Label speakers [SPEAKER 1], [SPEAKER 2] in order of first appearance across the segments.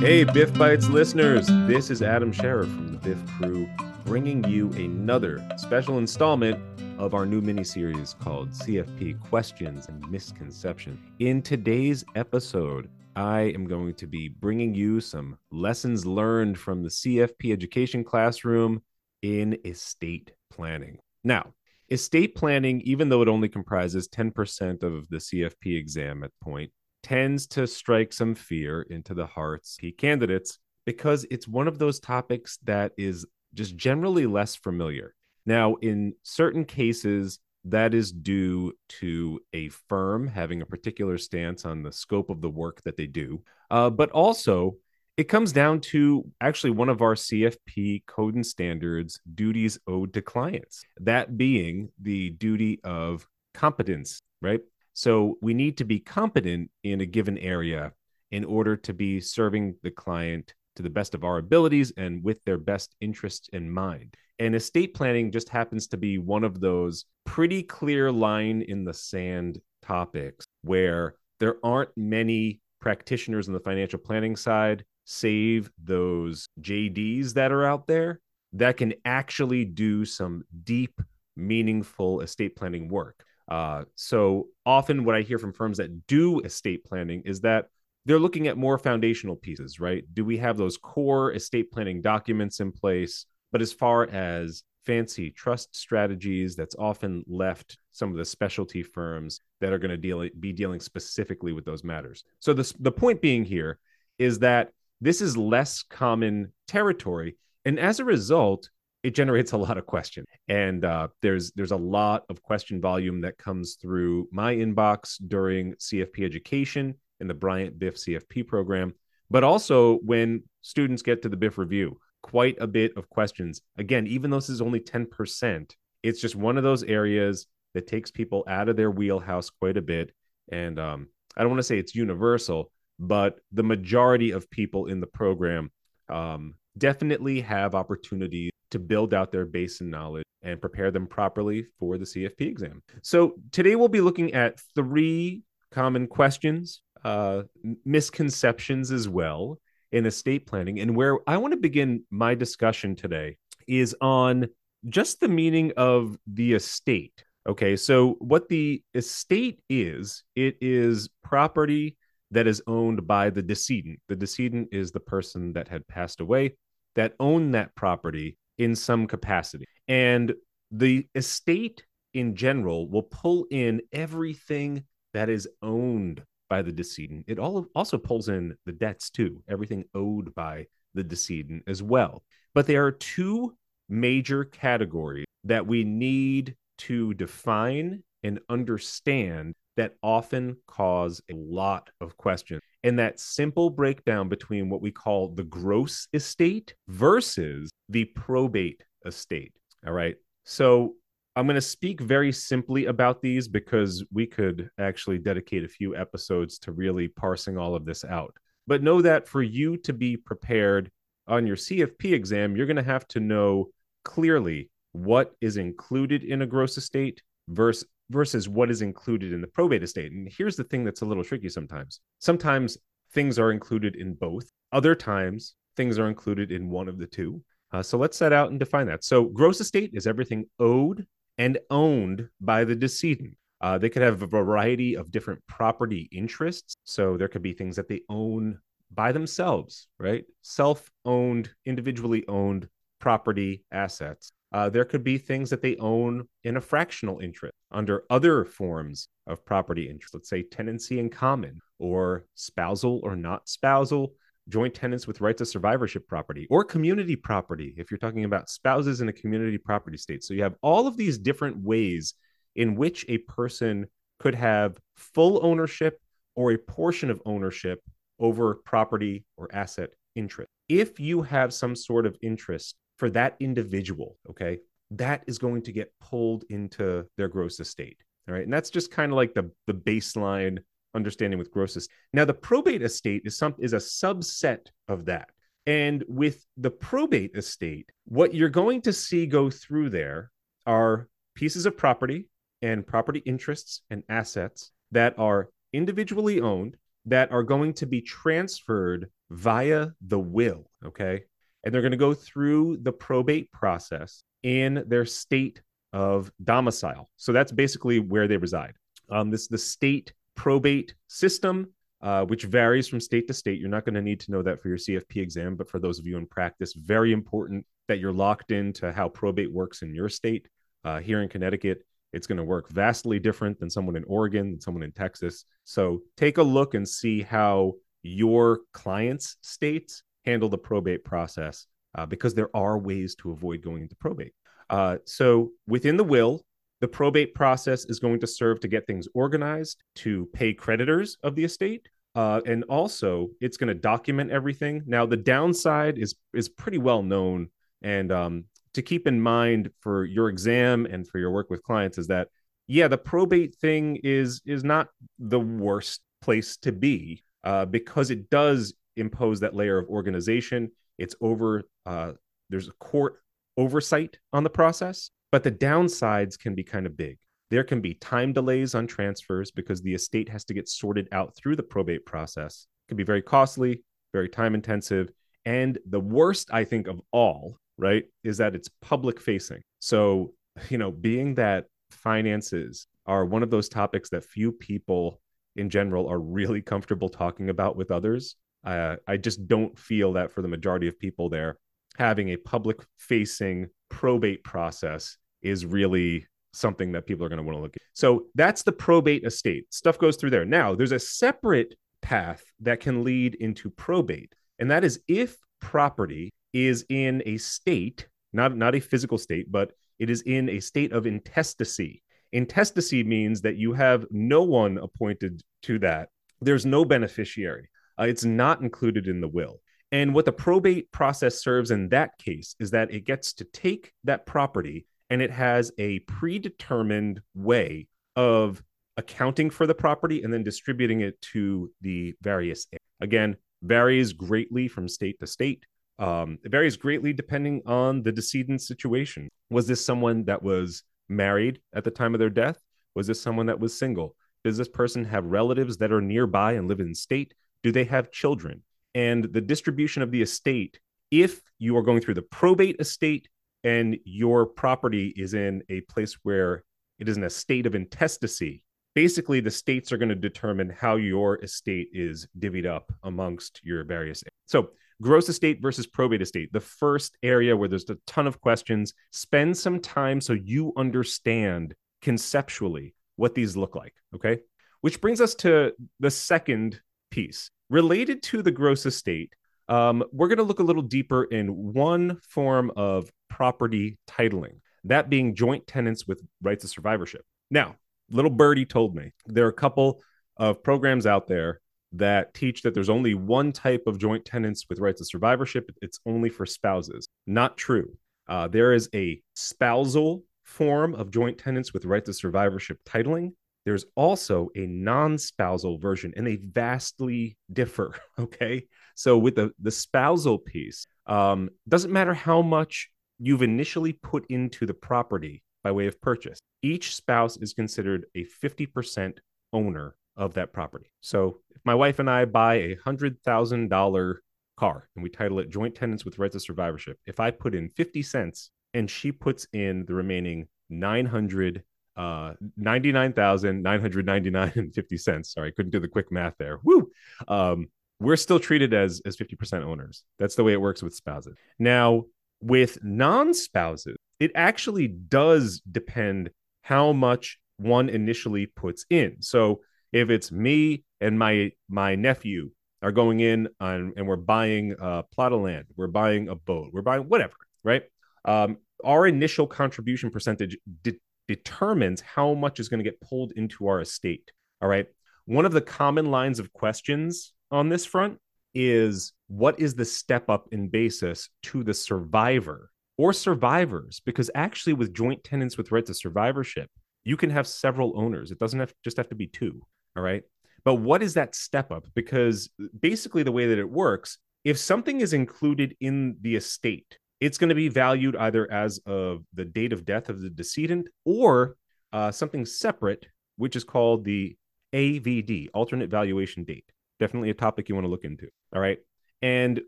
[SPEAKER 1] Hey, BIF Bites listeners, this is Adam Sheriff from the BIF Crew, bringing you another special installment of our new miniseries called CFP Questions and Misconceptions. In today's episode, I am going to be bringing you some lessons learned from the CFP education classroom in estate planning. Now, estate planning, even though it only comprises 10% of the CFP exam at point, tends to strike some fear into the hearts of candidates because it's one of those topics that is just generally less familiar. Now, in certain cases, that is due to a firm having a particular stance on the scope of the work that they do. Uh, but also, it comes down to actually one of our CFP code and standards duties owed to clients, that being the duty of competence, right? So we need to be competent in a given area in order to be serving the client to the best of our abilities and with their best interests in mind. And estate planning just happens to be one of those pretty clear line in the sand topics where there aren't many practitioners on the financial planning side, save those JDs that are out there that can actually do some deep, meaningful estate planning work. Uh, so often, what I hear from firms that do estate planning is that they're looking at more foundational pieces, right? Do we have those core estate planning documents in place? But as far as fancy trust strategies, that's often left some of the specialty firms that are going to deal be dealing specifically with those matters. So the the point being here is that this is less common territory, and as a result, it generates a lot of questions. And uh, there's there's a lot of question volume that comes through my inbox during cfp education in the bryant BIF cfp program but also when students get to the BIF review quite a bit of questions. Again even though this is only 10% it's just one of those areas that takes people out of their wheelhouse quite a bit. And um, i don't want to say it's universal but the majority of people in the program um, definitely have opportunities to build out their base and knowledge and prepare them properly for the CFP exam. So today we'll be looking at three common questions, uh, misconceptions as well in estate planning. And where I want to begin my discussion today is on just the meaning of the estate. Okay, so what the estate is, it is property that is owned by the decedent. The decedent is the person that had passed away that owned that property in some capacity. And the estate in general will pull in everything that is owned by the decedent. It all also pulls in the debts too, everything owed by the decedent as well. But there are two major categories that we need to define and understand that often cause a lot of questions. And that simple breakdown between what we call the gross estate versus the probate estate. All right. So I'm going to speak very simply about these because we could actually dedicate a few episodes to really parsing all of this out. But know that for you to be prepared on your CFP exam, you're going to have to know clearly what is included in a gross estate versus versus what is included in the probate estate. And here's the thing that's a little tricky sometimes. Sometimes things are included in both, other times things are included in one of the two. Uh, so let's set out and define that. So, gross estate is everything owed and owned by the decedent. Uh, they could have a variety of different property interests. So, there could be things that they own by themselves, right? Self owned, individually owned property assets. Uh, there could be things that they own in a fractional interest under other forms of property interest, let's say tenancy in common or spousal or not spousal joint tenants with rights of survivorship property or community property if you're talking about spouses in a community property state. So you have all of these different ways in which a person could have full ownership or a portion of ownership over property or asset interest. If you have some sort of interest for that individual, okay, that is going to get pulled into their gross estate. All right. And that's just kind of like the, the baseline understanding with gross estate. Now, the probate estate is some is a subset of that. And with the probate estate, what you're going to see go through there are pieces of property and property interests and assets that are individually owned that are going to be transferred via the will. Okay. And they're going to go through the probate process in their state of domicile. So that's basically where they reside. Um, this the state probate system, uh, which varies from state to state. You're not going to need to know that for your CFP exam, but for those of you in practice, very important that you're locked into how probate works in your state. Uh, here in Connecticut, it's going to work vastly different than someone in Oregon, than someone in Texas. So take a look and see how your client's states handle the probate process uh, because there are ways to avoid going into probate. Uh, so within the will, the probate process is going to serve to get things organized, to pay creditors of the estate, uh, and also it's going to document everything. Now, the downside is is pretty well known, and um, to keep in mind for your exam and for your work with clients is that yeah, the probate thing is is not the worst place to be uh, because it does impose that layer of organization. It's over. Uh, there's a court oversight on the process, but the downsides can be kind of big. There can be time delays on transfers because the estate has to get sorted out through the probate process. It can be very costly, very time intensive. And the worst, I think, of all, right, is that it's public facing. So, you know, being that finances are one of those topics that few people in general are really comfortable talking about with others. Uh, I just don't feel that for the majority of people there, having a public facing probate process is really something that people are going to want to look at. So that's the probate estate. Stuff goes through there. Now, there's a separate path that can lead into probate, and that is if property is in a state, not not a physical state, but it is in a state of intestacy. Intestacy means that you have no one appointed to that. There's no beneficiary. Uh, it's not included in the will. And what the probate process serves in that case is that it gets to take that property and it has a predetermined way of accounting for the property and then distributing it to the various. Again, varies greatly from state to state. Um, it varies greatly depending on the decedent's situation. Was this someone that was married at the time of their death? Was this someone that was single? Does this person have relatives that are nearby and live in state? Do they have children? And the distribution of the estate, if you are going through the probate estate and your property is in a place where it is in a state of intestacy, basically the states are going to determine how your estate is divvied up amongst your various. So, gross estate versus probate estate, the first area where there's a ton of questions. Spend some time so you understand conceptually what these look like. Okay. Which brings us to the second piece related to the gross estate. Um, we're going to look a little deeper in one form of property titling, that being joint tenants with rights of survivorship. Now, little birdie told me there are a couple of programs out there that teach that there's only one type of joint tenants with rights of survivorship. It's only for spouses. Not true. Uh, there is a spousal form of joint tenants with rights of survivorship titling. There's also a non spousal version, and they vastly differ. Okay. So, with the, the spousal piece, um, doesn't matter how much you've initially put into the property by way of purchase, each spouse is considered a 50% owner of that property. So if my wife and I buy a hundred thousand dollar car and we title it joint tenants with rights of survivorship, if I put in 50 cents and she puts in the remaining 900 uh 99,999 and 50 cents. Sorry, couldn't do the quick math there. Woo. Um we're still treated as as 50% owners. That's the way it works with spouses. Now, with non-spouses, it actually does depend how much one initially puts in. So if it's me and my my nephew are going in on, and we're buying a plot of land, we're buying a boat, we're buying whatever, right? Um, our initial contribution percentage de- determines how much is going to get pulled into our estate. All right. One of the common lines of questions on this front is what is the step up in basis to the survivor or survivors? Because actually, with joint tenants with rights of survivorship, you can have several owners. It doesn't have just have to be two. All right. But what is that step up? Because basically, the way that it works, if something is included in the estate, it's going to be valued either as of the date of death of the decedent or uh, something separate, which is called the AVD, alternate valuation date. Definitely a topic you want to look into. All right. And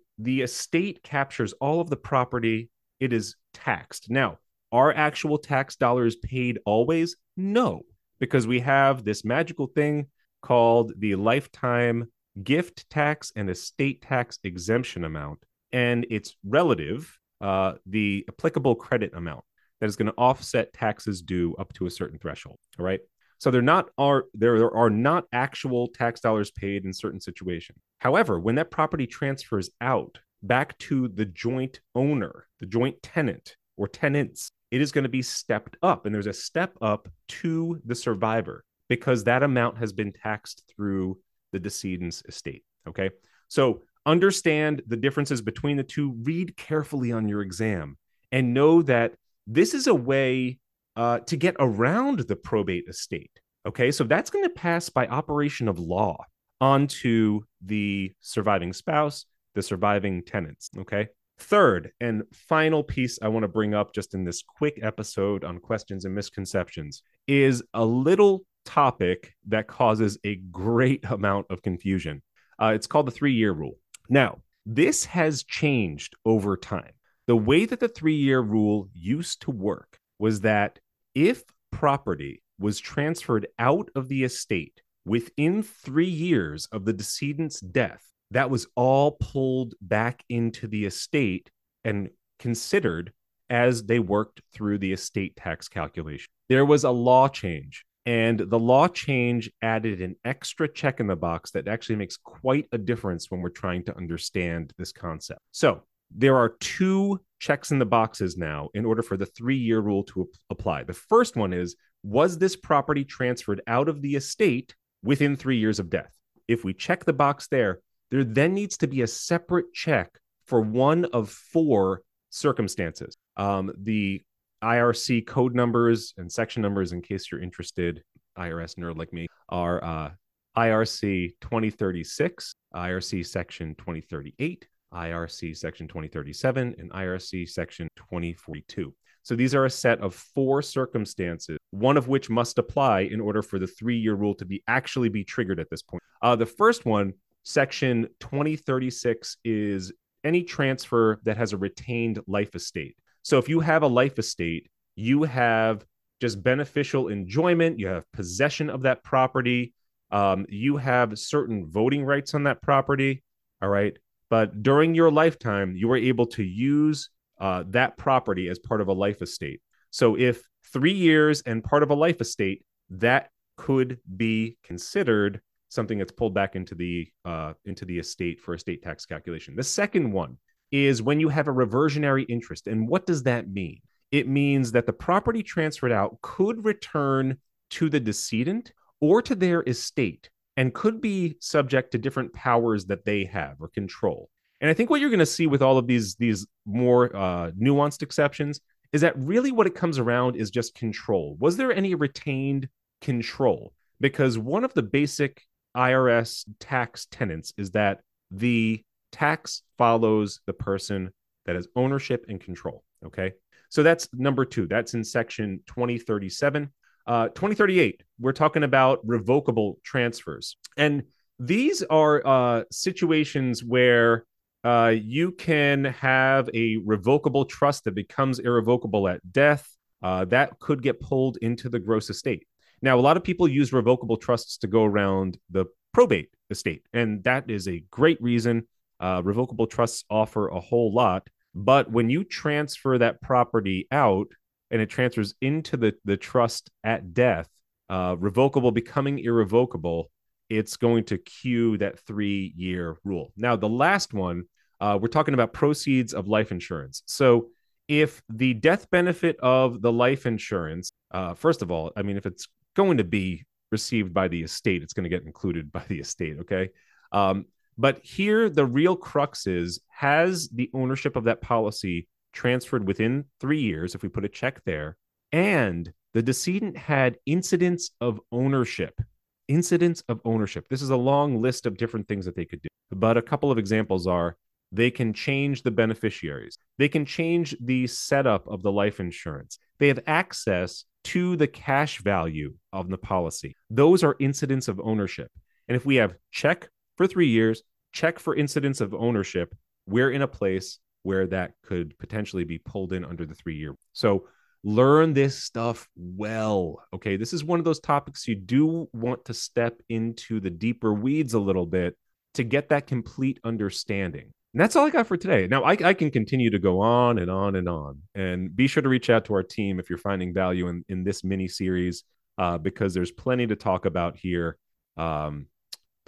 [SPEAKER 1] the estate captures all of the property, it is taxed. Now, are actual tax dollars paid always? No, because we have this magical thing called the lifetime gift tax and estate tax exemption amount, and it's relative, uh, the applicable credit amount that is going to offset taxes due up to a certain threshold. All right. So there not are there, there are not actual tax dollars paid in certain situations. However, when that property transfers out back to the joint owner, the joint tenant or tenants, it is going to be stepped up and there's a step up to the survivor because that amount has been taxed through the decedent's estate, okay? So understand the differences between the two, read carefully on your exam and know that this is a way uh, to get around the probate estate. Okay, so that's going to pass by operation of law onto the surviving spouse, the surviving tenants. Okay. Third and final piece I want to bring up just in this quick episode on questions and misconceptions is a little topic that causes a great amount of confusion. Uh, it's called the three year rule. Now, this has changed over time. The way that the three year rule used to work was that if property was transferred out of the estate within three years of the decedent's death, that was all pulled back into the estate and considered as they worked through the estate tax calculation. There was a law change, and the law change added an extra check in the box that actually makes quite a difference when we're trying to understand this concept. So, there are two checks in the boxes now in order for the three year rule to apply. The first one is Was this property transferred out of the estate within three years of death? If we check the box there, there then needs to be a separate check for one of four circumstances. Um, the IRC code numbers and section numbers, in case you're interested, IRS nerd like me, are uh, IRC 2036, IRC section 2038, IRC Section 2037, and IRC Section 2042. So these are a set of four circumstances, one of which must apply in order for the three-year rule to be actually be triggered at this point. Uh, the first one, Section 2036, is any transfer that has a retained life estate. So if you have a life estate, you have just beneficial enjoyment, you have possession of that property, um, you have certain voting rights on that property. All right. But during your lifetime, you were able to use uh, that property as part of a life estate. So if three years and part of a life estate, that could be considered something that's pulled back into the uh, into the estate for estate tax calculation. The second one is when you have a reversionary interest, and what does that mean? It means that the property transferred out could return to the decedent or to their estate and could be subject to different powers that they have or control. And I think what you're going to see with all of these these more uh, nuanced exceptions is that really what it comes around is just control. Was there any retained control? Because one of the basic IRS tax tenets is that the tax follows the person that has ownership and control. Okay. So that's number two. That's in section 2037. Uh, 2038, we're talking about revocable transfers. And these are uh, situations where uh, you can have a revocable trust that becomes irrevocable at death. Uh, that could get pulled into the gross estate. Now, a lot of people use revocable trusts to go around the probate estate, and that is a great reason. Uh, revocable trusts offer a whole lot. But when you transfer that property out, and it transfers into the, the trust at death, uh, revocable becoming irrevocable, it's going to cue that three year rule. Now, the last one, uh, we're talking about proceeds of life insurance. So, if the death benefit of the life insurance, uh, first of all, I mean, if it's going to be received by the estate, it's going to get included by the estate. Okay. Um, but here, the real crux is has the ownership of that policy transferred within three years, if we put a check there, and the decedent had incidents of ownership. Incidents of ownership. This is a long list of different things that they could do. But a couple of examples are they can change the beneficiaries, they can change the setup of the life insurance, they have access to the cash value of the policy. Those are incidents of ownership. And if we have check for three years, check for incidents of ownership. We're in a place where that could potentially be pulled in under the three year. So learn this stuff well. Okay. This is one of those topics you do want to step into the deeper weeds a little bit to get that complete understanding. And that's all I got for today. Now, I, I, can continue to go on and on and on. And be sure to reach out to our team if you're finding value in, in this mini series, uh, because there's plenty to talk about here. Um,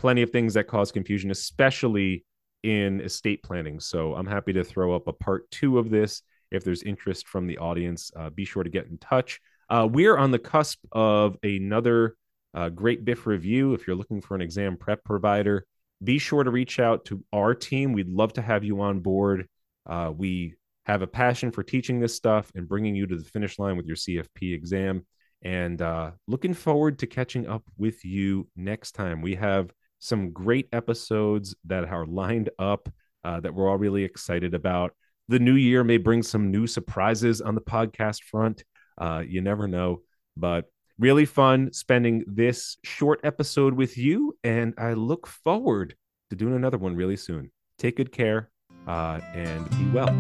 [SPEAKER 1] plenty of things that cause confusion, especially in estate planning. So I'm happy to throw up a part two of this. If there's interest from the audience, uh, be sure to get in touch. Uh, we're on the cusp of another uh, great BIF review. If you're looking for an exam prep provider, be sure to reach out to our team. We'd love to have you on board. Uh, we have a passion for teaching this stuff and bringing you to the finish line with your CFP exam. And uh, looking forward to catching up with you next time. We have some great episodes that are lined up uh, that we're all really excited about. The new year may bring some new surprises on the podcast front. Uh, you never know, but really fun spending this short episode with you. And I look forward to doing another one really soon. Take good care uh, and be well.